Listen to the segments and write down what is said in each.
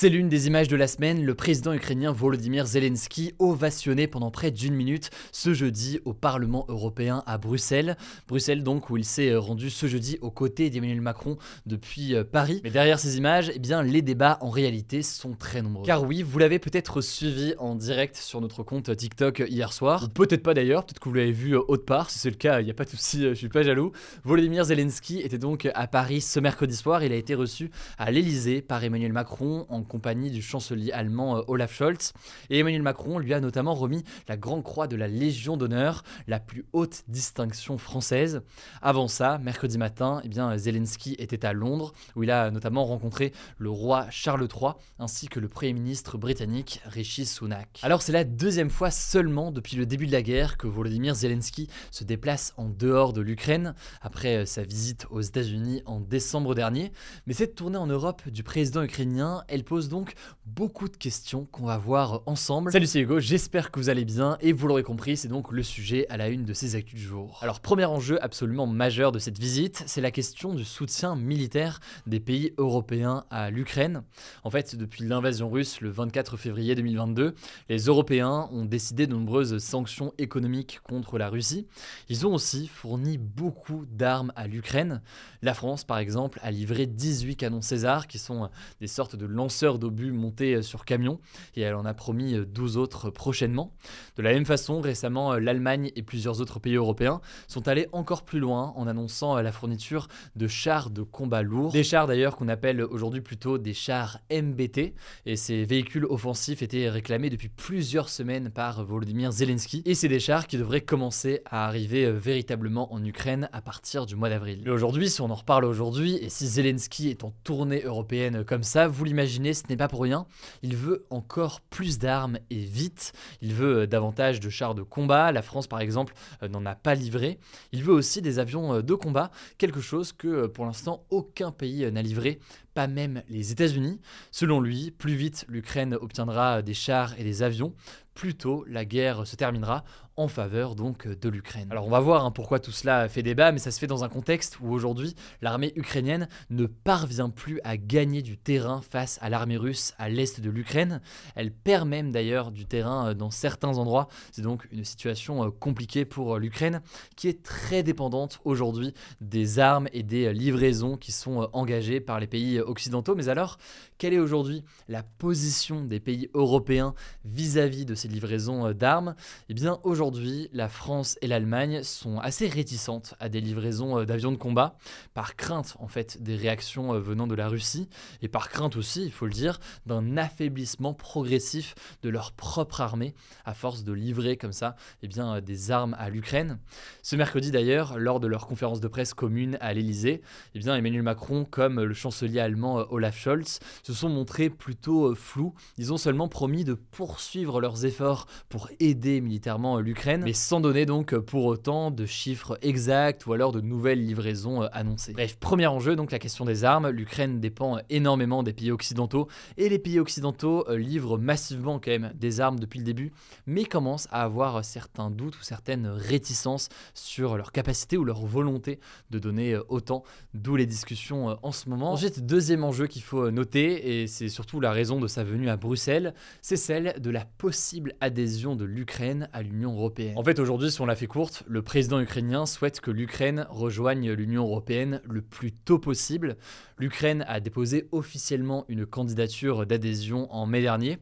C'est l'une des images de la semaine, le président ukrainien Volodymyr Zelensky ovationné pendant près d'une minute ce jeudi au Parlement européen à Bruxelles. Bruxelles donc où il s'est rendu ce jeudi aux côtés d'Emmanuel Macron depuis euh, Paris. Mais derrière ces images, eh bien, les débats en réalité sont très nombreux. Car oui, vous l'avez peut-être suivi en direct sur notre compte TikTok hier soir, peut-être pas d'ailleurs, peut-être que vous l'avez vu euh, autre part, si c'est le cas, il n'y a pas de souci, euh, je suis pas jaloux. Volodymyr Zelensky était donc à Paris ce mercredi soir, il a été reçu à l'Elysée par Emmanuel Macron en compagnie du chancelier allemand euh, Olaf Scholz. Et Emmanuel Macron lui a notamment remis la Grande Croix de la Légion d'honneur, la plus haute distinction française. Avant ça, mercredi matin, eh bien, Zelensky était à Londres, où il a notamment rencontré le roi Charles III, ainsi que le Premier ministre britannique Rishi Sunak. Alors c'est la deuxième fois seulement depuis le début de la guerre que Volodymyr Zelensky se déplace en dehors de l'Ukraine, après euh, sa visite aux États-Unis en décembre dernier. Mais cette tournée en Europe du président ukrainien, elle pose donc beaucoup de questions qu'on va voir ensemble. Salut c'est Hugo, j'espère que vous allez bien et vous l'aurez compris, c'est donc le sujet à la une de ces actus du jour. Alors premier enjeu absolument majeur de cette visite, c'est la question du soutien militaire des pays européens à l'Ukraine. En fait, depuis l'invasion russe le 24 février 2022, les Européens ont décidé de nombreuses sanctions économiques contre la Russie. Ils ont aussi fourni beaucoup d'armes à l'Ukraine. La France, par exemple, a livré 18 canons César, qui sont des sortes de lanceurs d'obus montés sur camion, et elle en a promis 12 autres prochainement. De la même façon, récemment, l'Allemagne et plusieurs autres pays européens sont allés encore plus loin en annonçant la fourniture de chars de combat lourds, des chars d'ailleurs qu'on appelle aujourd'hui plutôt des chars MBT, et ces véhicules offensifs étaient réclamés depuis plusieurs semaines par Volodymyr Zelensky, et c'est des chars qui devraient commencer à arriver véritablement en Ukraine à partir du mois d'avril. Aujourd'hui, si on en reparle aujourd'hui, et si Zelensky est en tournée européenne comme ça, vous l'imaginez, ce n'est pas pour rien. Il veut encore plus d'armes et vite. Il veut euh, davantage de chars de combat. La France, par exemple, euh, n'en a pas livré. Il veut aussi des avions euh, de combat, quelque chose que pour l'instant aucun pays n'a livré, pas même les États-Unis. Selon lui, plus vite l'Ukraine obtiendra des chars et des avions, plus tôt la guerre se terminera en faveur donc de l'Ukraine. Alors on va voir hein, pourquoi tout cela fait débat, mais ça se fait dans un contexte où aujourd'hui l'armée ukrainienne ne parvient plus à gagner du terrain face à l'armée russe à l'est de l'Ukraine. Elle perd même d'ailleurs du terrain dans certains endroits. C'est donc une situation compliquée pour l'Ukraine qui est très dépendante aujourd'hui des armes et des livraisons qui sont engagées par les pays occidentaux. Mais alors, quelle est aujourd'hui la position des pays européens vis-à-vis de ces livraisons d'armes? Eh bien aujourd'hui, la France et l'Allemagne sont assez réticentes à des livraisons d'avions de combat, par crainte en fait des réactions venant de la Russie, et par crainte aussi, il faut le dire, d'un affaiblissement progressif de leur propre armée, à force de livrer comme ça eh bien, des armes à l'Ukraine. Ce mercredi d'ailleurs, lors de leur conférence de presse commune à l'Elysée, eh bien, Emmanuel Macron comme le chancelier allemand Olaf Scholz se sont montrés plutôt flous. Ils ont seulement promis de poursuivre leurs efforts pour aider militairement l'Ukraine, mais sans donner donc pour autant de chiffres exacts ou alors de nouvelles livraisons annoncées. Bref, premier enjeu, donc la question des armes. L'Ukraine dépend énormément des pays occidentaux et les pays occidentaux livrent massivement quand même des armes depuis le début, mais commencent à avoir certains doutes ou certaines réticences sur leur capacité ou leur volonté de donner autant, d'où les discussions en ce moment. Ensuite, deuxième enjeu qu'il faut noter, et c'est surtout la raison de sa venue à Bruxelles, c'est celle de la possible adhésion de l'Ukraine à l'Union européenne. En fait, aujourd'hui, si on la fait courte, le président ukrainien souhaite que l'Ukraine rejoigne l'Union européenne le plus tôt possible. L'Ukraine a déposé officiellement une candidature d'adhésion en mai dernier.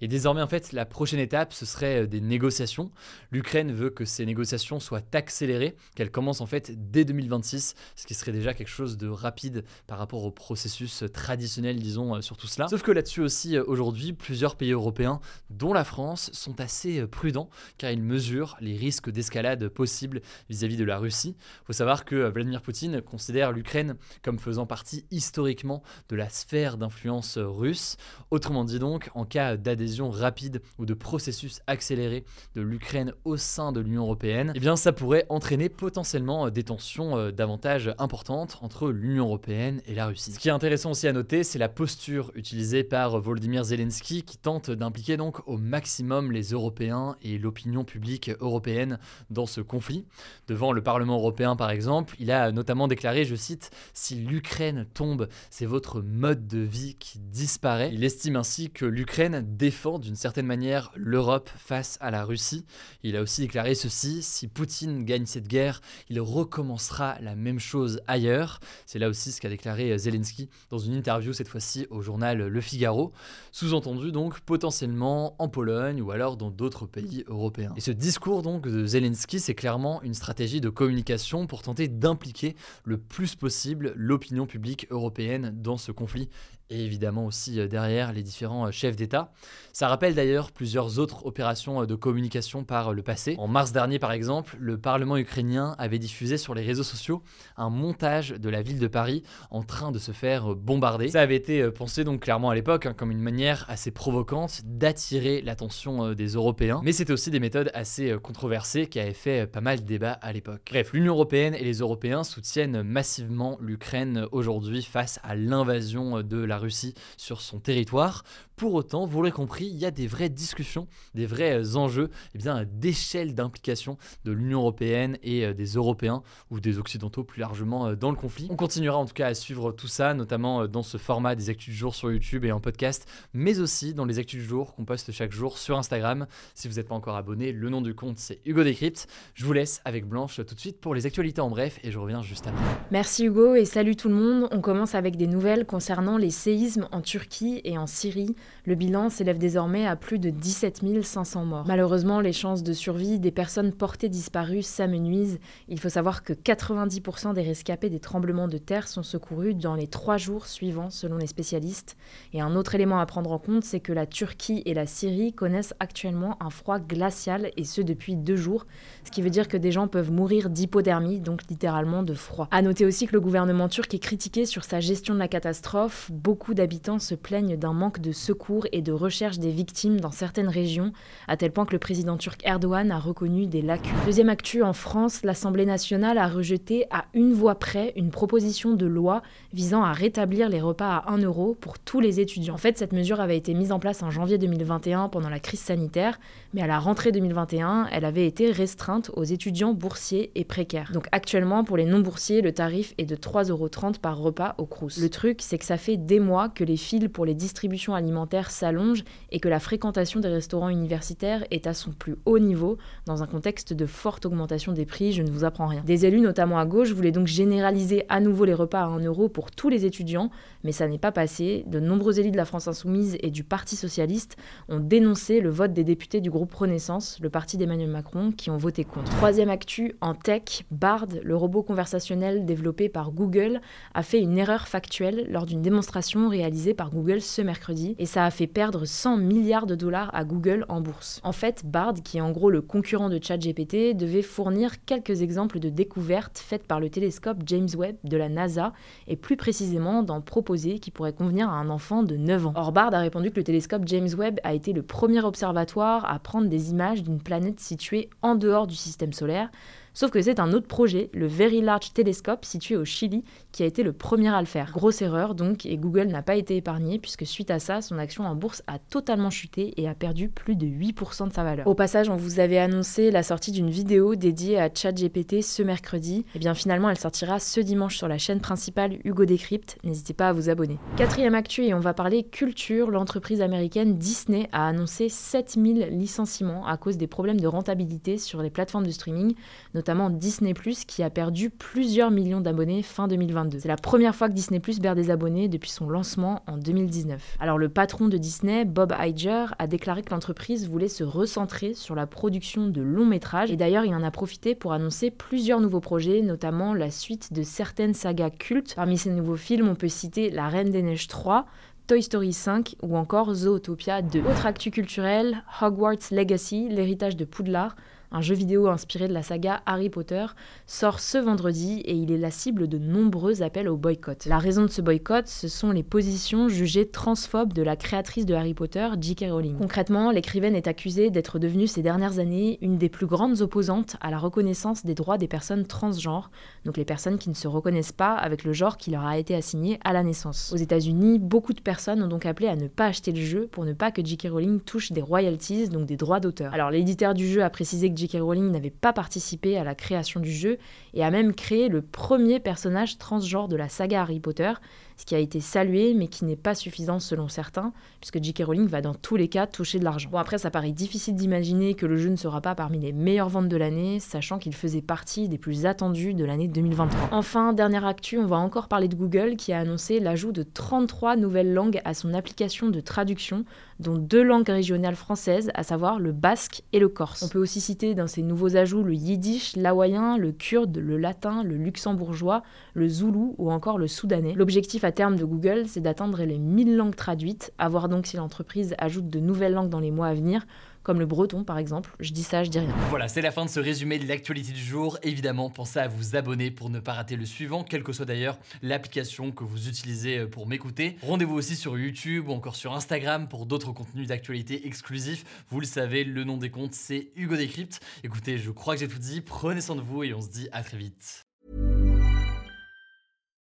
Et désormais, en fait, la prochaine étape, ce serait des négociations. L'Ukraine veut que ces négociations soient accélérées, qu'elles commencent en fait dès 2026, ce qui serait déjà quelque chose de rapide par rapport au processus traditionnel, disons, sur tout cela. Sauf que là-dessus aussi, aujourd'hui, plusieurs pays européens, dont la France, sont assez prudents car ils mesurent les risques d'escalade possibles vis-à-vis de la Russie. Il faut savoir que Vladimir Poutine considère l'Ukraine comme faisant partie historiquement de la sphère d'influence russe. Autrement dit donc, en cas d'adhésion rapide ou de processus accéléré de l'Ukraine au sein de l'Union européenne, eh bien ça pourrait entraîner potentiellement des tensions euh, davantage importantes entre l'Union européenne et la Russie. Ce qui est intéressant aussi à noter, c'est la posture utilisée par Volodymyr Zelensky qui tente d'impliquer donc au maximum les Européens et l'opinion publique européenne dans ce conflit. Devant le Parlement européen par exemple, il a notamment déclaré, je cite, Si l'Ukraine tombe, c'est votre mode de vie qui disparaît. Il estime ainsi que l'Ukraine défend d'une certaine manière l'Europe face à la Russie. Il a aussi déclaré ceci, si Poutine gagne cette guerre, il recommencera la même chose ailleurs. C'est là aussi ce qu'a déclaré Zelensky dans une interview cette fois-ci au journal Le Figaro. Sous-entendu donc potentiellement en Pologne ou alors dans d'autres pays européens. Et ce discours donc de Zelensky, c'est clairement une stratégie de communication pour tenter d'impliquer le plus possible l'opinion publique européenne dans ce conflit et évidemment aussi euh, derrière les différents euh, chefs d'État. Ça rappelle d'ailleurs plusieurs autres opérations euh, de communication par le passé. En mars dernier par exemple, le Parlement ukrainien avait diffusé sur les réseaux sociaux un montage de la ville de Paris en train de se faire bombarder. Ça avait été pensé donc clairement à l'époque hein, comme une manière assez provocante d'attirer l'attention des Européens, mais c'était aussi des méthodes assez controversées qui avaient fait pas mal de débats à l'époque. Bref, l'Union européenne et les Européens soutiennent massivement l'Ukraine aujourd'hui face à l'invasion de la Russie sur son territoire. Pour autant, vous l'aurez compris, il y a des vraies discussions, des vrais euh, enjeux eh bien, d'échelle d'implication de l'Union européenne et euh, des Européens ou des Occidentaux plus largement euh, dans le conflit. On continuera en tout cas à suivre tout ça, notamment dans ce format des actus du jour sur YouTube et en podcast, mais aussi dans les actus du jour qu'on poste chaque jour sur Instagram. Si vous n'êtes pas encore abonné, le nom du compte c'est Hugo Décrypte. Je vous laisse avec Blanche tout de suite pour les actualités en bref et je reviens juste après. Merci Hugo et salut tout le monde. On commence avec des nouvelles concernant les séismes en Turquie et en Syrie. Le bilan s'élève désormais à plus de 17 500 morts. Malheureusement, les chances de survie des personnes portées disparues s'amenuisent. Il faut savoir que 90% des rescapés des tremblements de terre sont secourus dans les trois jours suivants, selon les spécialistes. Et un autre élément à prendre en compte, c'est que la Turquie et la Syrie connaissent actuellement un froid glacial, et ce depuis deux jours, ce qui veut dire que des gens peuvent mourir d'hypothermie, donc littéralement de froid. À noter aussi que le gouvernement turc est critiqué sur sa gestion de la catastrophe. D'habitants se plaignent d'un manque de secours et de recherche des victimes dans certaines régions, à tel point que le président turc Erdogan a reconnu des lacunes. Deuxième actu, en France, l'Assemblée nationale a rejeté à une voix près une proposition de loi visant à rétablir les repas à 1 euro pour tous les étudiants. En fait, cette mesure avait été mise en place en janvier 2021 pendant la crise sanitaire, mais à la rentrée 2021, elle avait été restreinte aux étudiants boursiers et précaires. Donc actuellement, pour les non-boursiers, le tarif est de 3,30 euros par repas au Crous. Le truc, c'est que ça fait des mois que les fils pour les distributions alimentaires s'allongent et que la fréquentation des restaurants universitaires est à son plus haut niveau dans un contexte de forte augmentation des prix, je ne vous apprends rien. Des élus, notamment à gauche, voulaient donc généraliser à nouveau les repas à 1 euro pour tous les étudiants, mais ça n'est pas passé. De nombreux élus de la France Insoumise et du Parti Socialiste ont dénoncé le vote des députés du groupe Renaissance, le parti d'Emmanuel Macron, qui ont voté contre. Troisième actu, en tech, Bard, le robot conversationnel développé par Google, a fait une erreur factuelle lors d'une démonstration réalisée par Google ce mercredi, et ça a fait perdre 100 milliards de dollars à Google en bourse. En fait, Bard, qui est en gros le concurrent de ChatGPT, devait fournir quelques exemples de découvertes faites par le télescope James Webb de la NASA, et plus précisément d'en proposer qui pourraient convenir à un enfant de 9 ans. Or, Bard a répondu que le télescope James Webb a été le premier observatoire à prendre des images d'une planète située en dehors du système solaire, Sauf que c'est un autre projet, le Very Large Telescope, situé au Chili, qui a été le premier à le faire. Grosse erreur donc, et Google n'a pas été épargné, puisque suite à ça, son action en bourse a totalement chuté et a perdu plus de 8% de sa valeur. Au passage, on vous avait annoncé la sortie d'une vidéo dédiée à ChatGPT ce mercredi. Et eh bien finalement, elle sortira ce dimanche sur la chaîne principale Hugo Décrypte. N'hésitez pas à vous abonner. Quatrième actu, et on va parler culture. L'entreprise américaine Disney a annoncé 7000 licenciements à cause des problèmes de rentabilité sur les plateformes de streaming, notamment Disney ⁇ qui a perdu plusieurs millions d'abonnés fin 2022. C'est la première fois que Disney ⁇ perd des abonnés depuis son lancement en 2019. Alors le patron de Disney, Bob Iger, a déclaré que l'entreprise voulait se recentrer sur la production de longs métrages et d'ailleurs il en a profité pour annoncer plusieurs nouveaux projets, notamment la suite de certaines sagas cultes. Parmi ces nouveaux films, on peut citer La Reine des Neiges 3, Toy Story 5 ou encore Zootopia 2. Autre actu culturel, Hogwarts Legacy, l'héritage de Poudlard, un jeu vidéo inspiré de la saga Harry Potter, sort ce vendredi et il est la cible de nombreux appels au boycott. La raison de ce boycott, ce sont les positions jugées transphobes de la créatrice de Harry Potter, J.K. Rowling. Concrètement, l'écrivaine est accusée d'être devenue ces dernières années une des plus grandes opposantes à la reconnaissance des droits des personnes transgenres, donc les personnes qui ne se reconnaissent pas avec le genre qui leur a été assigné à la naissance. Aux États-Unis, beaucoup de personnes ont donc appelé à ne pas acheter le jeu pour ne pas que J.K. Rowling touche des royalties, donc des droits d'auteur. Alors l'éditeur du jeu a précisé que J.K. Rowling n'avait pas participé à la création du jeu et a même créé le premier personnage transgenre de la saga Harry Potter, ce qui a été salué mais qui n'est pas suffisant selon certains, puisque J.K. Rowling va dans tous les cas toucher de l'argent. Bon après ça paraît difficile d'imaginer que le jeu ne sera pas parmi les meilleures ventes de l'année, sachant qu'il faisait partie des plus attendus de l'année 2023. Enfin, dernière actu, on va encore parler de Google qui a annoncé l'ajout de 33 nouvelles langues à son application de traduction, dont deux langues régionales françaises, à savoir le basque et le corse. On peut aussi citer dans ces nouveaux ajouts le yiddish, l'hawaïen, le kurde, le latin, le luxembourgeois, le zoulou ou encore le soudanais. L'objectif à terme de Google, c'est d'atteindre les 1000 langues traduites, à voir donc si l'entreprise ajoute de nouvelles langues dans les mois à venir, comme le breton par exemple. Je dis ça, je dis rien. Voilà, c'est la fin de ce résumé de l'actualité du jour. Évidemment, pensez à vous abonner pour ne pas rater le suivant, quelle que soit d'ailleurs l'application que vous utilisez euh, pour m'écouter. Rendez-vous aussi sur YouTube ou encore sur Instagram pour d'autres contenus d'actualité exclusifs. Vous le savez, le nom des comptes, c'est Hugo Décrypte. Écoutez, je crois que j'ai tout dit. Prenez soin de vous et on se dit à très vite.